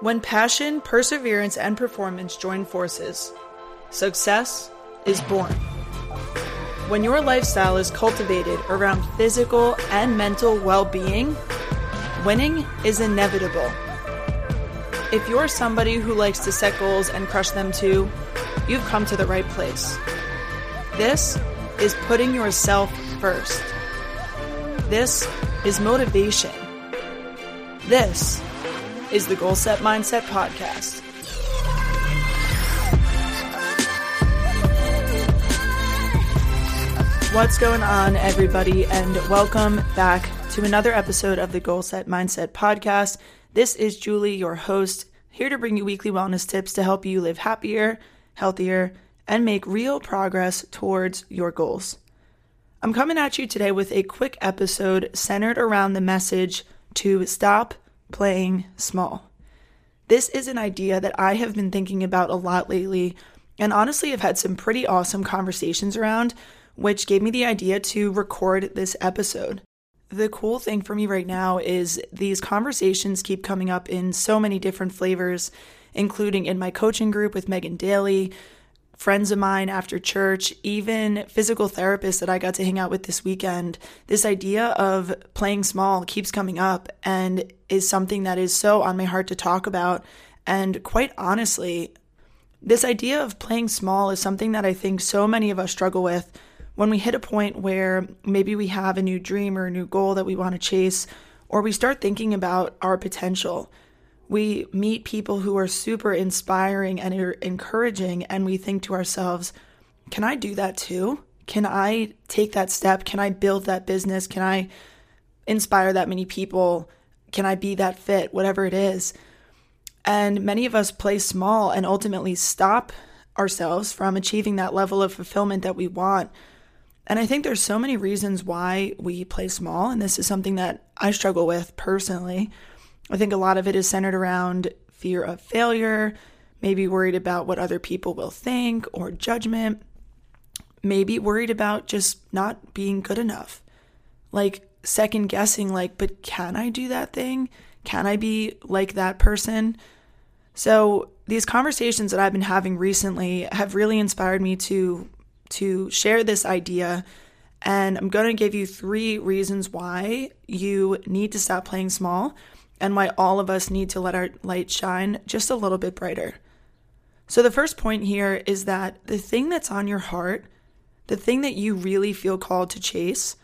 When passion, perseverance, and performance join forces, success is born. When your lifestyle is cultivated around physical and mental well being, winning is inevitable. If you're somebody who likes to set goals and crush them too, you've come to the right place. This is putting yourself first. This is motivation. This is the Goal Set Mindset Podcast. What's going on, everybody, and welcome back to another episode of the Goal Set Mindset Podcast. This is Julie, your host, here to bring you weekly wellness tips to help you live happier, healthier, and make real progress towards your goals. I'm coming at you today with a quick episode centered around the message to stop playing small. This is an idea that I have been thinking about a lot lately, and honestly, I've had some pretty awesome conversations around, which gave me the idea to record this episode. The cool thing for me right now is these conversations keep coming up in so many different flavors, including in my coaching group with Megan Daly, friends of mine after church, even physical therapists that I got to hang out with this weekend, this idea of playing small keeps coming up and is something that is so on my heart to talk about. And quite honestly, this idea of playing small is something that I think so many of us struggle with when we hit a point where maybe we have a new dream or a new goal that we want to chase, or we start thinking about our potential we meet people who are super inspiring and er, encouraging, and we think to ourselves, can I do that too? Can I take that step? Can I build that business? Can I inspire that many people? Can I be that fit? Whatever it is. And many of us play small and ultimately stop ourselves from achieving that level of fulfillment that we want. And I think there's so many reasons why we play small. And this is something that I struggle with personally. I think a lot of it is centered around fear of failure, maybe worried about what other people will think or judgment, maybe worried about just not being good enough. Like second guessing, like, but can I do that thing? Can I be like that person? So these conversations that I've been having recently have really inspired me to to share this idea and I'm going to give you 3 reasons why you need to stop playing small and why all of us need to let our light shine just a little bit brighter. So, the first point here is that the thing that's on your heart, the thing that you really feel called to chase,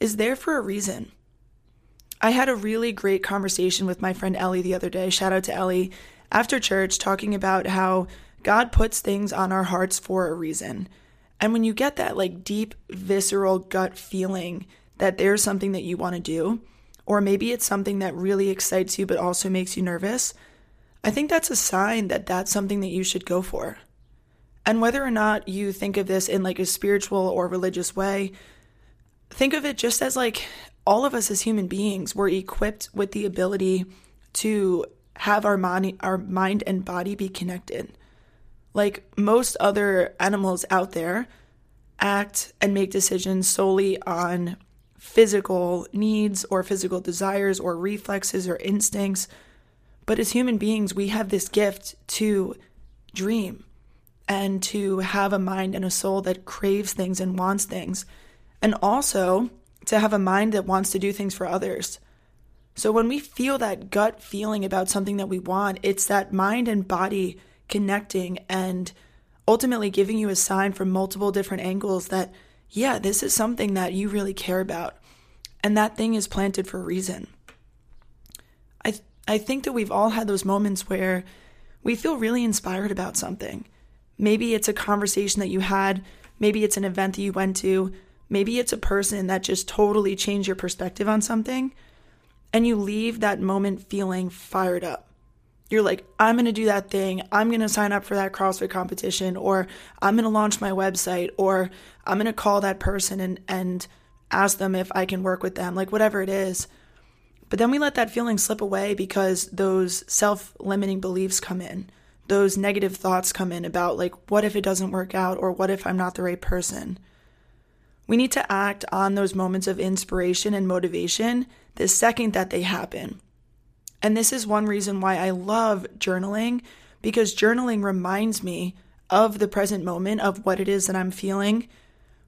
is there for a reason. I had a really great conversation with my friend Ellie the other day. Shout out to Ellie after church, talking about how God puts things on our hearts for a reason. And when you get that like deep, visceral gut feeling that there's something that you want to do, or maybe it's something that really excites you but also makes you nervous, I think that's a sign that that's something that you should go for. And whether or not you think of this in like a spiritual or religious way, think of it just as like all of us as human beings were equipped with the ability to have our mind, our mind and body be connected. Like most other animals out there act and make decisions solely on physical needs or physical desires or reflexes or instincts. But as human beings, we have this gift to dream and to have a mind and a soul that craves things and wants things, and also to have a mind that wants to do things for others. So when we feel that gut feeling about something that we want, it's that mind and body connecting and ultimately giving you a sign from multiple different angles that yeah, this is something that you really care about. And that thing is planted for a reason. I, th- I think that we've all had those moments where we feel really inspired about something. Maybe it's a conversation that you had, maybe it's an event that you went to, maybe it's a person that just totally changed your perspective on something, and you leave that moment feeling fired up you're like, I'm going to do that thing. I'm going to sign up for that CrossFit competition, or I'm going to launch my website, or I'm going to call that person and, and ask them if I can work with them, like whatever it is. But then we let that feeling slip away because those self limiting beliefs come in. Those negative thoughts come in about, like, what if it doesn't work out, or what if I'm not the right person? We need to act on those moments of inspiration and motivation the second that they happen And this is one reason why I love journaling because journaling reminds me of the present moment of what it is that I'm feeling.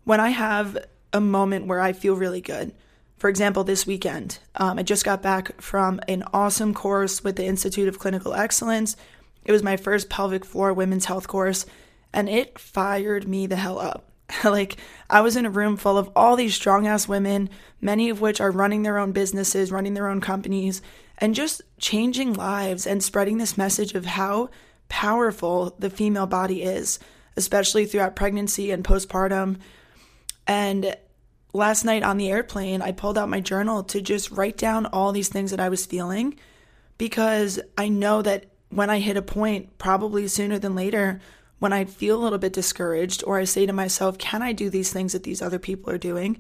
When I have a moment where I feel really good, for example, this weekend, um, I just got back from an awesome course with the Institute of Clinical Excellence. It was my first pelvic floor women's health course, and it fired me the hell up. like, I was in a room full of all these strong ass women, many of which are running their own businesses, running their own companies, and just changing lives and spreading this message of how powerful the female body is, especially throughout pregnancy and postpartum. And last night on the airplane, I pulled out my journal to just write down all these things that I was feeling because I know that when I hit a point, probably sooner than later, when I feel a little bit discouraged or I say to myself, can I do these things that these other people are doing?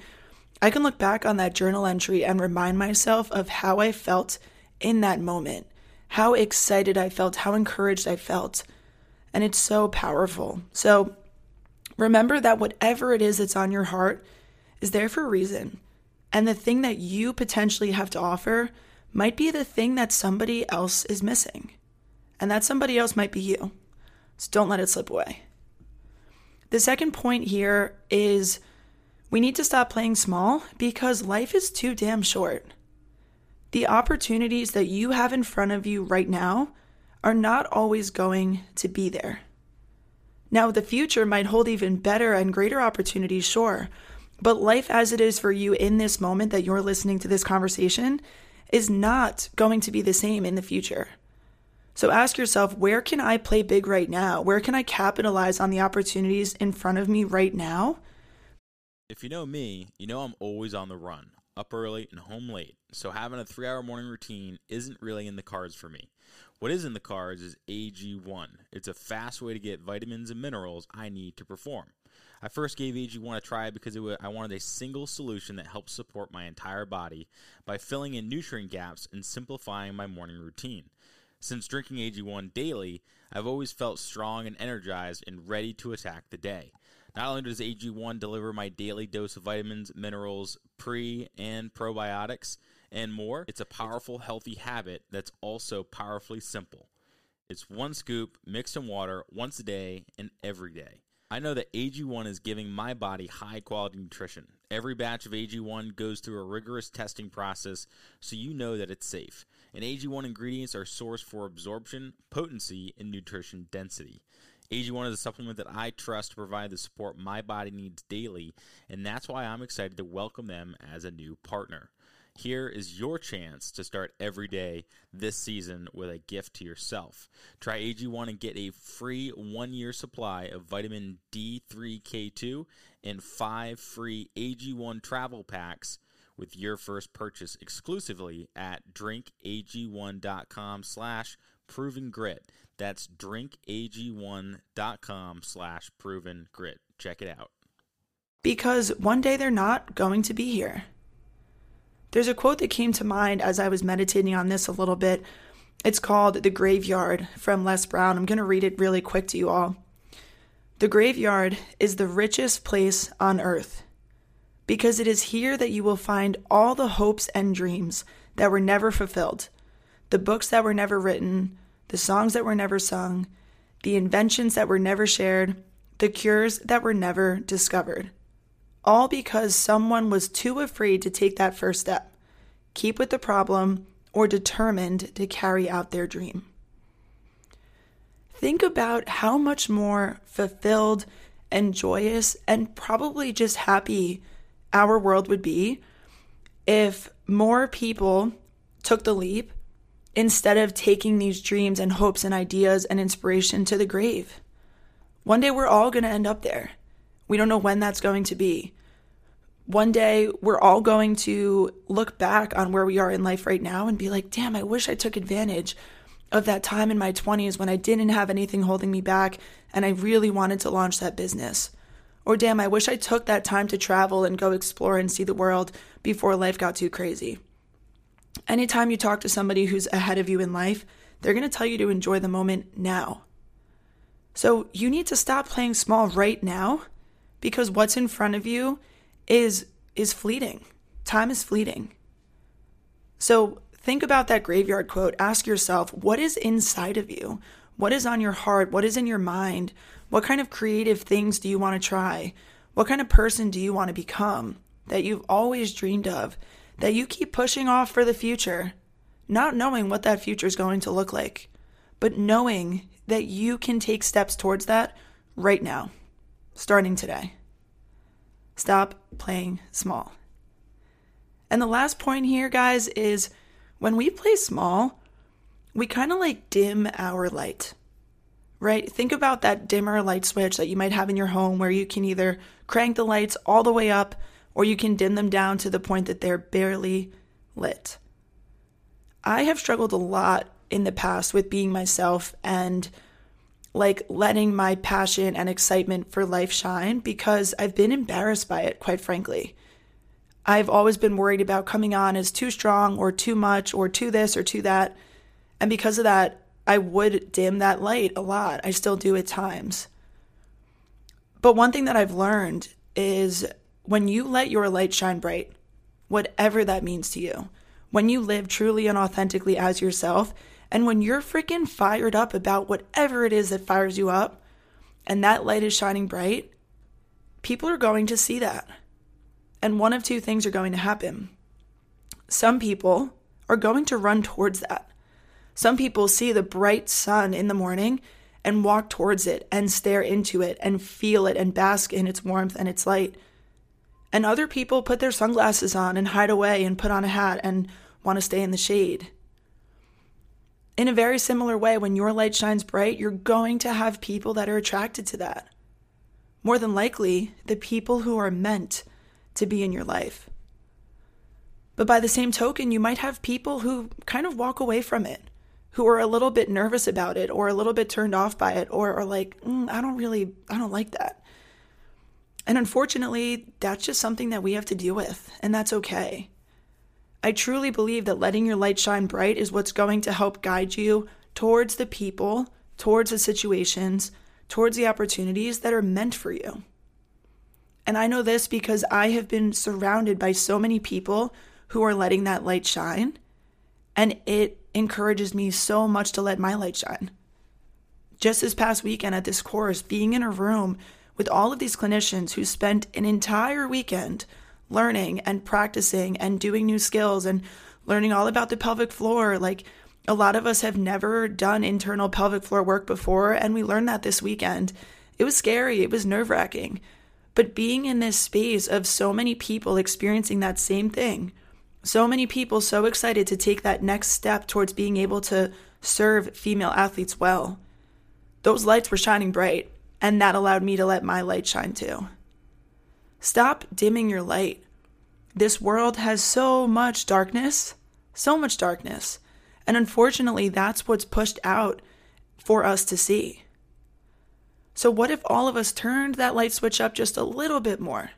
I can look back on that journal entry and remind myself of how I felt in that moment, how excited I felt, how encouraged I felt. And it's so powerful. So remember that whatever it is that's on your heart is there for a reason. And the thing that you potentially have to offer might be the thing that somebody else is missing. And that somebody else might be you. So don't let it slip away. The second point here is we need to stop playing small because life is too damn short. The opportunities that you have in front of you right now are not always going to be there. Now, the future might hold even better and greater opportunities, sure, but life as it is for you in this moment that you're listening to this conversation is not going to be the same in the future. So ask yourself, where can I play big right now? Where can I capitalize on the opportunities in front of me right now? If you know me, you know I'm always on the run, up early and home late. So having a three hour morning routine isn't really in the cards for me. What is in the cards is AG1. It's a fast way to get vitamins and minerals I need to perform. I first gave AG1 a try because was, I wanted a single solution that helps support my entire body by filling in nutrient gaps and simplifying my morning routine. Since drinking AG1 daily, I've always felt strong and energized and ready to attack the day. Not only does AG1 deliver my daily dose of vitamins, minerals, pre and probiotics, and more, it's a powerful, healthy habit that's also powerfully simple. It's one scoop mixed in water once a day and every day. I know that AG1 is giving my body high quality nutrition. Every batch of AG1 goes through a rigorous testing process so you know that it's safe. And AG1 ingredients are sourced for absorption, potency, and nutrition density. AG1 is a supplement that I trust to provide the support my body needs daily, and that's why I'm excited to welcome them as a new partner. Here is your chance to start every day this season with a gift to yourself. Try AG1 and get a free one year supply of vitamin D3K2 and five free AG1 travel packs with your first purchase exclusively at drinkag1.com slash proven grit. That's drinkag1.com slash proven grit. Check it out. Because one day they're not going to be here. There's a quote that came to mind as I was meditating on this a little bit. It's called The Graveyard from Les Brown. I'm going to read it really quick to you all. The graveyard is the richest place on earth because it is here that you will find all the hopes and dreams that were never fulfilled, the books that were never written, the songs that were never sung, the inventions that were never shared, the cures that were never discovered all because someone was too afraid to take that first step, keep with the problem, or determined to carry out their dream. Think about how much more fulfilled and joyous and probably just happy our world would be if more people took the leap instead of taking these dreams and hopes and ideas and inspiration to the grave. One day we're all going to end up there. We don't know when that's going to be. One day we're all going to look back on where we are in life right now and be like, damn, I wish I took advantage of that time in my 20s when I didn't have anything holding me back and I really wanted to launch that business. Or damn, I wish I took that time to travel and go explore and see the world before life got too crazy. Anytime you talk to somebody who's ahead of you in life, they're going to tell you to enjoy the moment now. So you need to stop playing small right now because what's in front of you is is fleeting. Time is fleeting. So think about that graveyard quote. Ask yourself, what is inside of you? What is on your heart? What is in your mind? What kind of creative things do you want to try? What kind of person do you want to become that you've always dreamed of, that you keep pushing off for the future, not knowing what that future is going to look like, but knowing that you can take steps towards that right now, starting today. Stop playing small. And the last point here, guys, is when we play small, we kind of like dim our light, right? Think about that dimmer light switch that you might have in your home where you can either crank the lights all the way up or you can dim them down to the point that they're barely lit. I have struggled a lot in the past with being myself and like letting my passion and excitement for life shine because I've been embarrassed by it, quite frankly. I've always been worried about coming on as too strong or too much or too this or too that. And because of that, I would dim that light a lot. I still do at times. But one thing that I've learned is when you let your light shine bright, whatever that means to you, when you live truly and authentically as yourself, and when you're freaking fired up about whatever it is that fires you up, and that light is shining bright, people are going to see that. And one of two things are going to happen. Some people are going to run towards that. Some people see the bright sun in the morning and walk towards it and stare into it and feel it and bask in its warmth and its light. And other people put their sunglasses on and hide away and put on a hat and want to stay in the shade. In a very similar way, when your light shines bright, you're going to have people that are attracted to that. More than likely, the people who are meant to be in your life. But by the same token, you might have people who kind of walk away from it, who are a little bit nervous about it or a little bit turned off by it or are like, mm, I don't really, I don't like that. And unfortunately, that's just something that we have to deal with, and that's okay. I truly believe that letting your light shine bright is what's going to help guide you towards the people, towards the situations, towards the opportunities that are meant for you. And I know this because I have been surrounded by so many people who are letting that light shine, and it encourages me so much to let my light shine. Just this past weekend at this course, being in a room with all of these clinicians who spent an entire weekend learning and practicing and doing new skills and learning all about the pelvic floor. Like a lot of us have never done internal pelvic floor work before, and we learned that this weekend. It was scary, it was nerve wracking. But being in this space of so many people experiencing that same thing, so many people so excited to take that next step towards being able to serve female athletes well, those lights were shining bright, and that allowed me to let my light shine too. Stop dimming your light. This world has so much darkness, so much darkness. And unfortunately, that's what's pushed out for us to see. So, what if all of us turned that light switch up just a little bit more?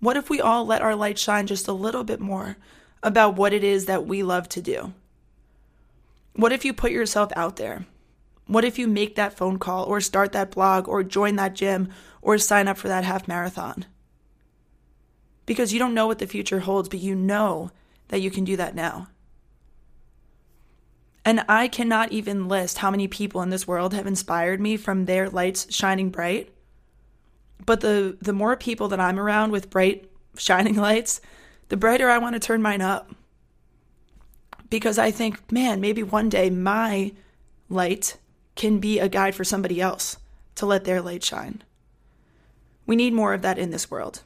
What if we all let our light shine just a little bit more about what it is that we love to do? What if you put yourself out there? What if you make that phone call or start that blog or join that gym or sign up for that half marathon? because you don't know what the future holds, but you know that you can do that now. And I cannot even list how many people in this world have inspired me from their lights shining bright. But the the more people that I'm around with bright shining lights, the brighter I want to turn mine up. Because I think, man, maybe one day my light can be a guide for somebody else to let their light shine. We need more of that in this world.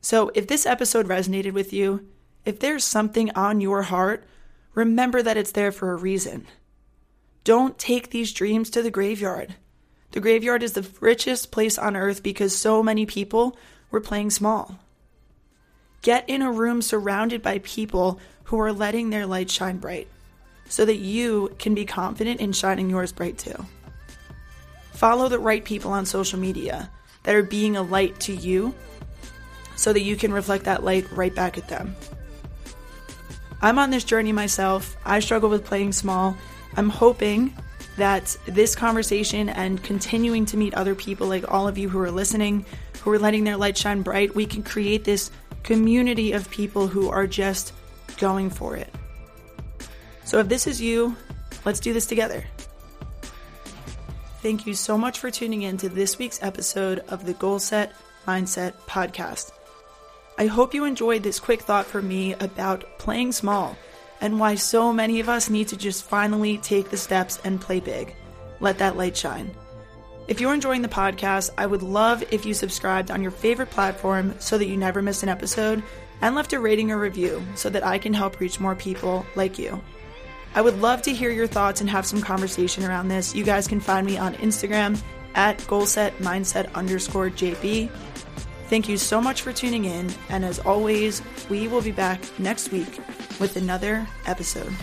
So, if this episode resonated with you, if there's something on your heart, remember that it's there for a reason. Don't take these dreams to the graveyard. The graveyard is the richest place on earth because so many people were playing small. Get in a room surrounded by people who are letting their light shine bright so that you can be confident in shining yours bright too. Follow the right people on social media that are being a light to you so that you can reflect that light right back at them. I'm on this journey myself. I struggle with playing small. I'm hoping that this conversation and continuing to meet other people like all of you who are listening, who are letting their light shine bright, we can create this community of people who are just going for it, So if this is you, let's do this together. Thank you so much for tuning in to this week's episode of the Goal Set Mindset Podcast. I hope you enjoyed this quick thought from me about playing small and why so many of us need to just finally take the steps and play big. Let that light shine. If you're enjoying the podcast, I would love if you subscribed on your favorite platform so that you never miss an episode and left a rating or review so that I can help reach more people like you. I would love to hear your thoughts and have some conversation around this. You guys can find me on Instagram at goalsetmindset underscore JB. Thank you so much for tuning in, and as always, we will be back next week with another episode.